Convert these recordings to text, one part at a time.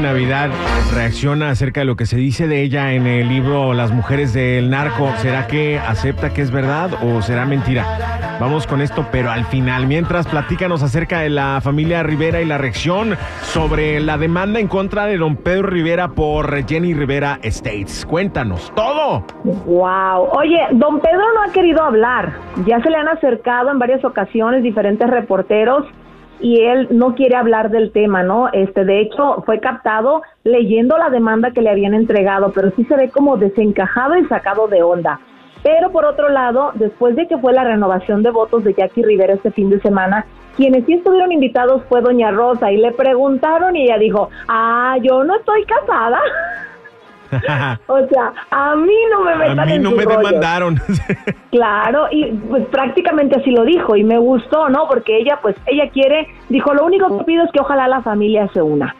Navidad reacciona acerca de lo que se dice de ella en el libro Las mujeres del narco. ¿Será que acepta que es verdad o será mentira? Vamos con esto, pero al final. Mientras, platícanos acerca de la familia Rivera y la reacción sobre la demanda en contra de don Pedro Rivera por Jenny Rivera Estates. Cuéntanos todo. Wow. Oye, don Pedro no ha querido hablar. Ya se le han acercado en varias ocasiones diferentes reporteros y él no quiere hablar del tema, ¿no? Este, de hecho, fue captado leyendo la demanda que le habían entregado, pero sí se ve como desencajado y sacado de onda. Pero por otro lado, después de que fue la renovación de votos de Jackie Rivera este fin de semana, quienes sí estuvieron invitados fue Doña Rosa y le preguntaron y ella dijo, ah, yo no estoy casada. o sea, a mí no me metan A mí en no me demandaron. Claro, y pues prácticamente así lo dijo y me gustó, ¿no? Porque ella, pues, ella quiere, dijo, lo único que pido es que ojalá la familia se una.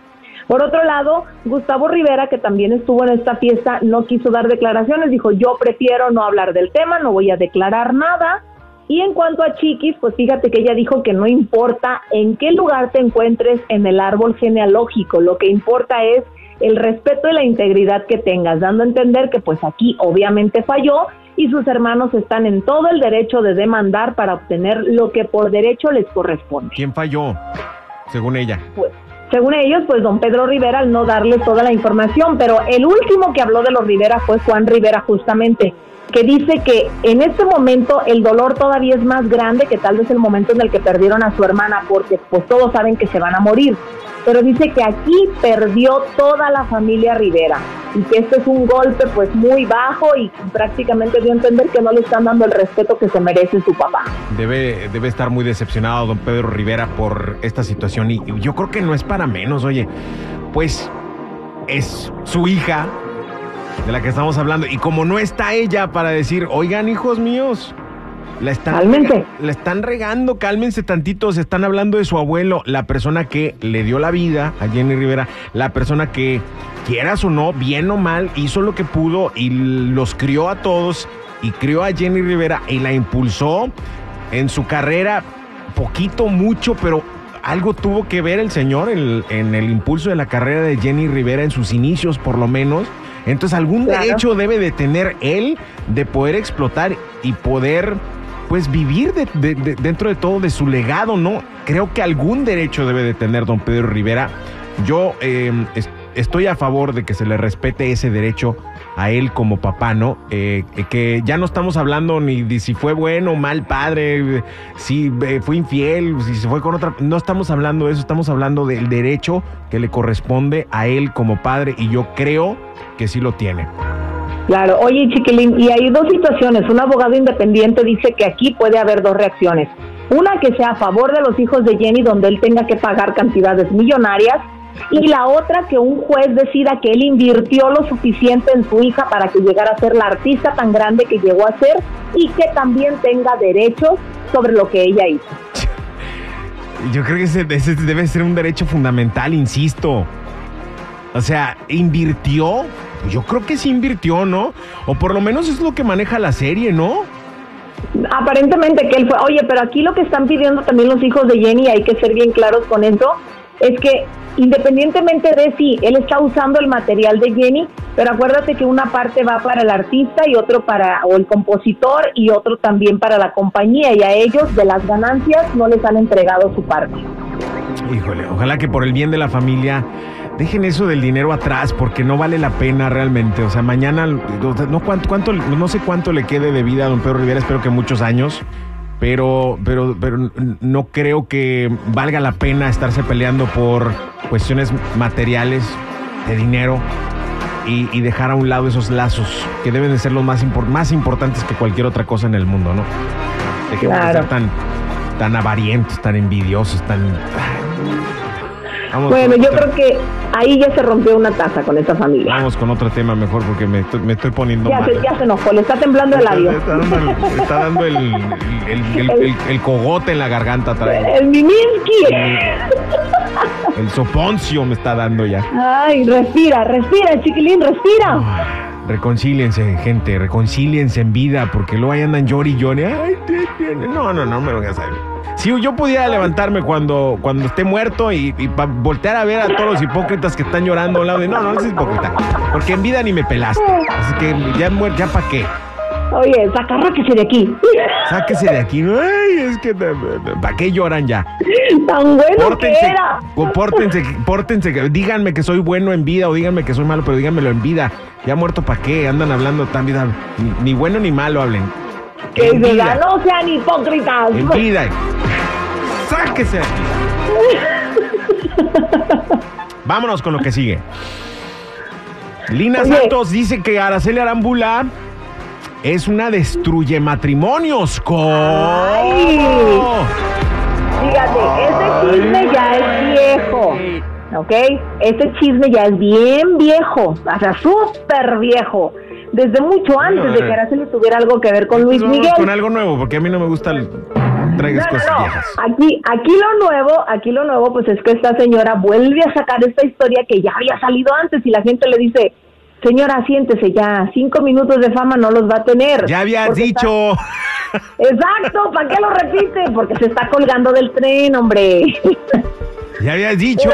Por otro lado, Gustavo Rivera, que también estuvo en esta fiesta, no quiso dar declaraciones, dijo, yo prefiero no hablar del tema, no voy a declarar nada. Y en cuanto a Chiquis, pues fíjate que ella dijo que no importa en qué lugar te encuentres en el árbol genealógico, lo que importa es el respeto y la integridad que tengas, dando a entender que pues aquí obviamente falló y sus hermanos están en todo el derecho de demandar para obtener lo que por derecho les corresponde. ¿Quién falló? Según ella. Pues, según ellos, pues don Pedro Rivera al no darle toda la información, pero el último que habló de los Rivera fue Juan Rivera justamente, que dice que en este momento el dolor todavía es más grande que tal vez el momento en el que perdieron a su hermana, porque pues todos saben que se van a morir. Pero dice que aquí perdió toda la familia Rivera y que este es un golpe pues muy bajo y prácticamente dio a entender que no le están dando el respeto que se merece su papá. Debe, debe estar muy decepcionado don Pedro Rivera por esta situación y y yo creo que no es para menos, oye, pues es su hija de la que estamos hablando y como no está ella para decir, oigan hijos míos, la están, Cálmense. la están regando, cálmense tantito, se están hablando de su abuelo, la persona que le dio la vida a Jenny Rivera, la persona que, quieras o no, bien o mal, hizo lo que pudo y los crió a todos y crió a Jenny Rivera y la impulsó en su carrera, poquito, mucho, pero algo tuvo que ver el señor en, en el impulso de la carrera de Jenny Rivera en sus inicios, por lo menos. Entonces, algún Claro. derecho debe de tener él de poder explotar y poder, pues, vivir de- de- de- dentro de todo de su legado, ¿no? Creo que algún derecho debe de tener don Pedro Rivera. Yo eh, estoy a favor de que se le respete ese derecho a él como papá, ¿no? Eh, que ya no estamos hablando ni de si fue bueno o mal padre, si eh, fue infiel, si se fue con otra. No estamos hablando de eso, estamos hablando del derecho que le corresponde a él como padre y yo creo que sí lo tiene. Claro, oye Chiquilín, y hay dos situaciones. Un abogado independiente dice que aquí puede haber dos reacciones. Una que sea a favor de los hijos de Jenny, donde él tenga que pagar cantidades millonarias, y la otra que un juez decida que él invirtió lo suficiente en su hija para que llegara a ser la artista tan grande que llegó a ser y que también tenga derechos sobre lo que ella hizo. Yo creo que ese, ese debe ser un derecho fundamental, insisto. O sea, invirtió. Yo creo que sí invirtió, ¿no? O por lo menos es lo que maneja la serie, ¿no? Aparentemente que él fue, oye, pero aquí lo que están pidiendo también los hijos de Jenny, hay que ser bien claros con eso, es que independientemente de si él está usando el material de Jenny, pero acuérdate que una parte va para el artista y otro para, o el compositor y otro también para la compañía, y a ellos de las ganancias no les han entregado su parte. Híjole, ojalá que por el bien de la familia dejen eso del dinero atrás porque no vale la pena realmente. O sea, mañana no cuánto, cuánto no sé cuánto le quede de vida a don Pedro Rivera, espero que muchos años. Pero, pero, pero no creo que valga la pena estarse peleando por cuestiones materiales de dinero. y, y dejar a un lado esos lazos que deben de ser los más, impor- más importantes que cualquier otra cosa en el mundo, ¿no? Dejemos de Claro. ser tan, tan avarientos, tan envidiosos, tan... Vamos Bueno, yo creo que ahí ya se rompió una taza con esta familia. Vamos con otro tema mejor porque me, estoy- me estoy poniendo Ya mal. se, ya se enojó, le está temblando el labio. Está dando el, está dando el, el- el- cogote en la garganta trae. El Miminsky. El soponcio me está dando ya. Ay, respira, respira, chiquilín, respira. Reconcíliense, gente, reconcíliense en vida, porque luego ahí andan llori y te- No, no, no me lo hagas a Si yo pudiera levantarme cuando, cuando esté muerto y, voltear a ver a todos los hipócritas que están llorando a un lado de no, no, no es hipócrita, porque en vida ni me pelaste. Así que ya, muer- ya para qué. Oye, sacarráquese de aquí. Sáquese de aquí. Ay, es que ¿para qué lloran ya? Tan bueno que Pórtense, era. o pórtense, pórtense, que- díganme que soy bueno en vida o díganme que soy malo, pero díganmelo en vida. Ya muerto para qué, andan hablando tan vida, ni, ni bueno ni malo hablen. Que En vida, no sean hipócritas. en vida. Sáquese de aquí. Vámonos con lo que sigue. Lina Oye. Santos dice que Araceli Arambula es una destruye matrimonios. ¿Cómo? Ay. Fíjate, ese chisme ya es viejo. ¿Ok? Este chisme ya es bien viejo. O sea, súper viejo. Desde mucho antes de que Araceli tuviera algo que ver con Luis Miguel. con algo nuevo, porque a mí no me gusta el... traigas No, cosas viejas. Aquí, aquí lo nuevo, aquí lo nuevo, pues es que esta señora vuelve a sacar esta historia que ya había salido antes y la gente le dice, señora, siéntese ya, cinco minutos de fama no los va a tener. Ya habías dicho. está- Exacto, ¿para qué lo repite? Porque se está colgando del tren, hombre. Ya habías dicho.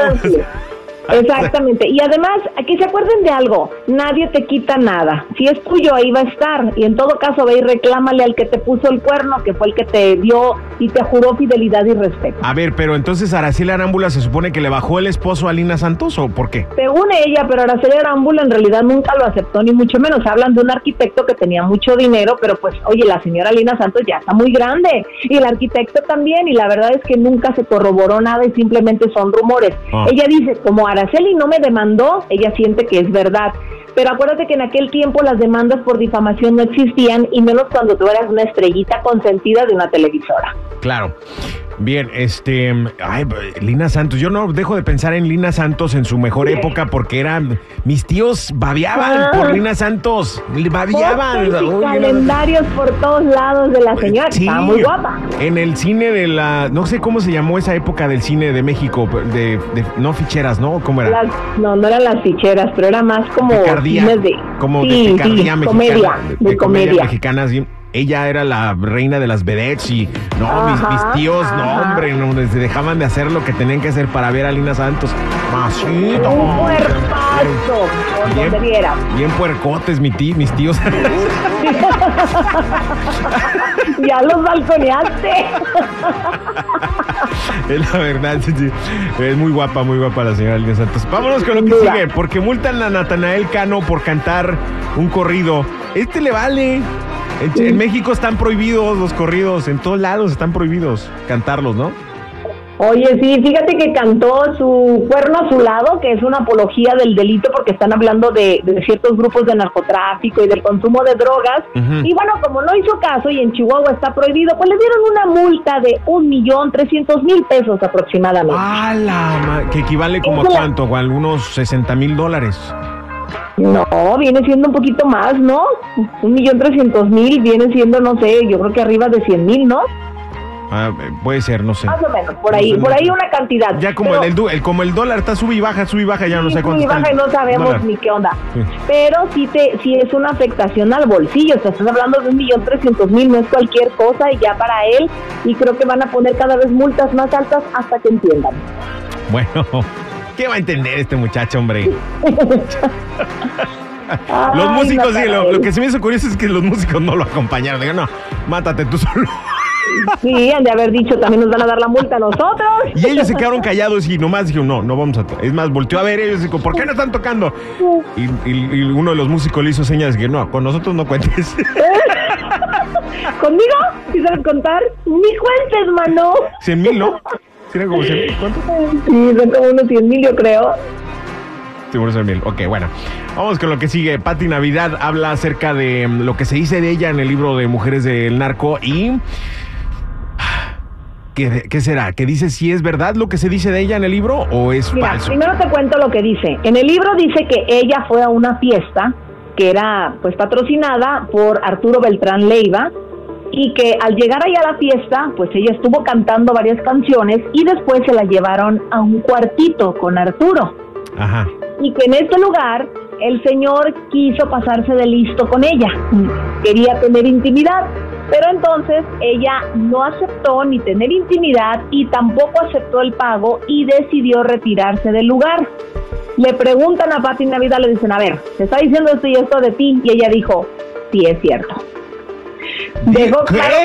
Exactamente. Y además, que se acuerden de algo, nadie te quita nada. Si es tuyo, ahí va a estar. Y en todo caso, ve y reclámale al que te puso el cuerno, que fue el que te dio y te juró fidelidad y respeto. A ver, pero entonces Araceli Arámbula se supone que le bajó el esposo a Lina Santos o por qué? Según ella, pero Araceli Arámbula en realidad nunca lo aceptó, ni mucho menos. Hablan de un arquitecto que tenía mucho dinero, pero pues, oye, la señora Lina Santos ya está muy grande. Y el arquitecto también, y la verdad es que nunca se corroboró nada y simplemente son rumores. Ah. Ella dice, como Araceli no me demandó, ella siente que es verdad. Pero acuérdate que en aquel tiempo las demandas por difamación no existían, y menos cuando tú eras una estrellita consentida de una televisora. Claro. Bien, este. Ay, Lina Santos. Yo no dejo de pensar en Lina Santos en su mejor época porque eran. Mis tíos babeaban Ah. por Lina Santos. Babeaban. Uy, no, no, no. calendarios por todos lados de la señora, Sí, estaba muy guapa. En el cine de la. No sé cómo se llamó esa época del cine de México. De, de- no ficheras, ¿no? ¿Cómo era? Las- no, no eran las ficheras, pero era más como picardía, de, como sí, de sí, picardía mexicana, comedia, de, de, comedia, comedia. mexicana, sí. Ella era la reina de las vedettes y no, mis, Ajá, mis tíos, no, hombre, no, se dejaban de hacer lo que tenían que hacer para ver a Lina Santos. Masito. Un cuerpazo, por Bien, donde viera. bien puercotes, mi tí- mis tíos. Ya los balconeaste. es la verdad, sí, sí. Es muy guapa, muy guapa la señora Lina Santos. Vámonos con lo que sigue, porque multan a Natanael Cano por cantar un corrido. Este le vale. En, en México están prohibidos los corridos, en todos lados están prohibidos cantarlos, ¿no? Oye, sí, fíjate que cantó su cuerno a su lado, que es una apología del delito porque están hablando de, de ciertos grupos de narcotráfico y del consumo de drogas. Y bueno, como no hizo caso y en Chihuahua está prohibido, pues le dieron una multa de un millón trescientos mil pesos aproximadamente. ¡Ah, la ma- Que equivale como a cuánto, a algunos 60 mil dólares. No, viene siendo un poquito más, ¿no? Un millón trescientos mil viene siendo, no sé, yo creo que arriba de cien mil, ¿no? Ah, eh, puede ser, no sé. Más o menos, por ahí, No sé, por ahí una cantidad. Ya como Pero- el, el- como el dólar está sube y baja, sube y baja, ya no sé cuánto sube y baja y no sabemos dólar. ni qué onda. Sí. Pero sí te, sí es una afectación al bolsillo. O sea, estás hablando de un millón trescientos mil, no es cualquier cosa y ya para él. Y creo que van a poner cada vez multas más altas hasta que entiendan. Bueno, ¿qué va a entender este muchacho, hombre? Los Ay, músicos, sí, lo, que se me hizo curioso es que los músicos no lo acompañaron. Digan, no, mátate tú solo. Sí, han de haber dicho también nos van a dar la multa a nosotros. Y ellos se quedaron callados y nomás dijeron, no, no vamos a... to-". Es más, volteó a ver ellos y dijo, ¿por qué no están tocando? Y, y- y uno de los músicos le hizo señas que no, con nosotros no cuentes. ¿Conmigo? ¿Quisieras contar? Ni cuentes, mano. 100 mil, ¿no? ¿Tienen como 100 mil? ¿Cuánto? Sí, son como unos cien mil, yo creo. Ok, bueno. Vamos con lo que sigue. Patti Navidad habla acerca de mm, lo que se dice de ella en el libro de Mujeres del Narco y... ¿Qué, qué será? ¿Que dice si es verdad lo que se dice de ella en el libro o es Mira, falso? primero te cuento lo que dice. En el libro dice que ella fue a una fiesta que era pues patrocinada por Arturo Beltrán Leiva y que al llegar ahí a la fiesta, pues ella estuvo cantando varias canciones y después se la llevaron a un cuartito con Arturo. Ajá. y que en este lugar el señor quiso pasarse de listo con ella, quería tener intimidad, pero entonces ella no aceptó ni tener intimidad y tampoco aceptó el pago y decidió retirarse del lugar. Le preguntan a Pati Navidad, le dicen, a ver, te está diciendo esto y esto de ti, y ella dijo, sí es cierto. Dejó claro.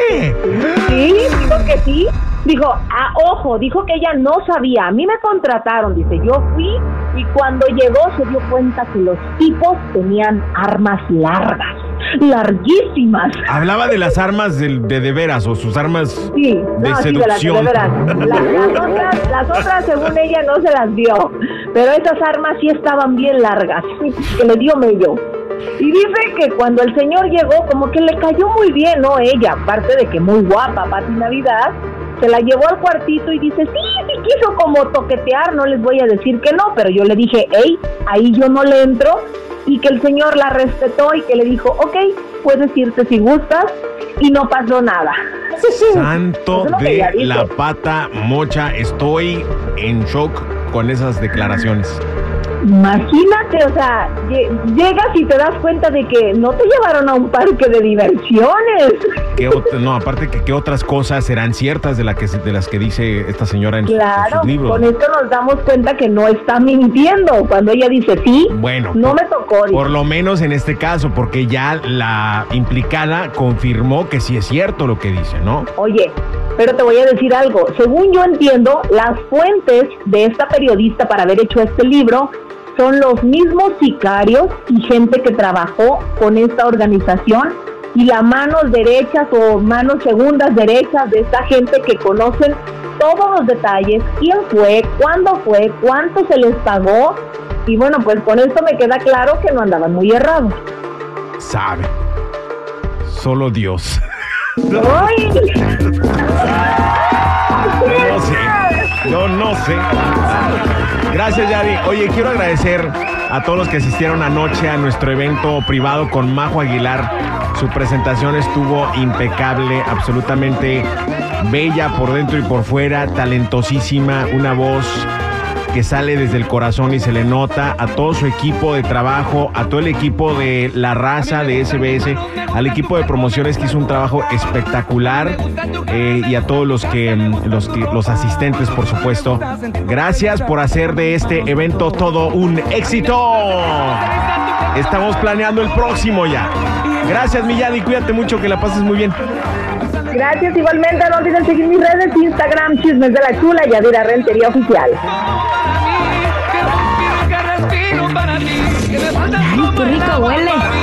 Sí, dijo que sí. Dijo, ah, ojo, dijo que ella no sabía. A mí me contrataron, dice, yo fui y cuando llegó se dio cuenta que los tipos tenían armas largas, larguísimas. Hablaba de las armas de, de veras o sus armas Sí, de no, sí, de las, de seducción. veras. Las, otras, las otras, según ella, no se las dio. Pero esas armas sí estaban bien largas, que le dio medio. Y dice que cuando el señor llegó, como que le cayó muy bien, ¿no? Ella, aparte de que muy guapa, Pati Navidad, se la llevó al cuartito y dice, sí, sí quiso como toquetear, no les voy a decir que no, pero yo le dije, hey, ahí yo no le entro, y que el señor la respetó y que le dijo, ok, puedes irte si gustas, y no pasó nada. Santo de la pata mocha. Estoy en shock con esas declaraciones. Imagínate, o sea, lle- llegas y te das cuenta de que no te llevaron a un parque de diversiones. ¿Qué no, aparte que qué otras cosas serán ciertas de, la que, de las que dice esta señora en, Claro, sus libros. con esto nos damos cuenta que no está mintiendo. Cuando ella dice sí, Bueno, no por- me tocó. Por lo menos en este caso, porque ya la implicada confirmó que sí es cierto lo que dice, ¿no? Oye, pero te voy a decir algo. Según yo entiendo, las fuentes de esta periodista para haber hecho este libro son los mismos sicarios y gente que trabajó con esta organización y las manos derechas o manos segundas derechas de esta gente que conocen todos los detalles, quién fue, cuándo fue, cuánto se les pagó. Y bueno, pues con esto me queda claro que no andaban muy errados. Sabe. Solo Dios. ¡Ay! Yo no sé. Gracias, Yari. Oye, quiero agradecer a todos los que asistieron anoche a nuestro evento privado con Majo Aguilar. Su presentación estuvo impecable, absolutamente bella por dentro y por fuera, talentosísima, una voz que sale desde el corazón y se le nota a todo su equipo de trabajo, a todo el equipo de La Raza de SBS, al equipo de promociones que hizo un trabajo espectacular eh, y a todos los que, mm, los los asistentes, por supuesto. Gracias por hacer de este evento todo un éxito. Estamos planeando el próximo ya. Gracias, Millán, cuídate mucho, que la pases muy bien. Gracias igualmente. No olviden seguir mis redes, Instagram, Chismes de la Chula y Adira Rentería Oficial. Qué rico huele.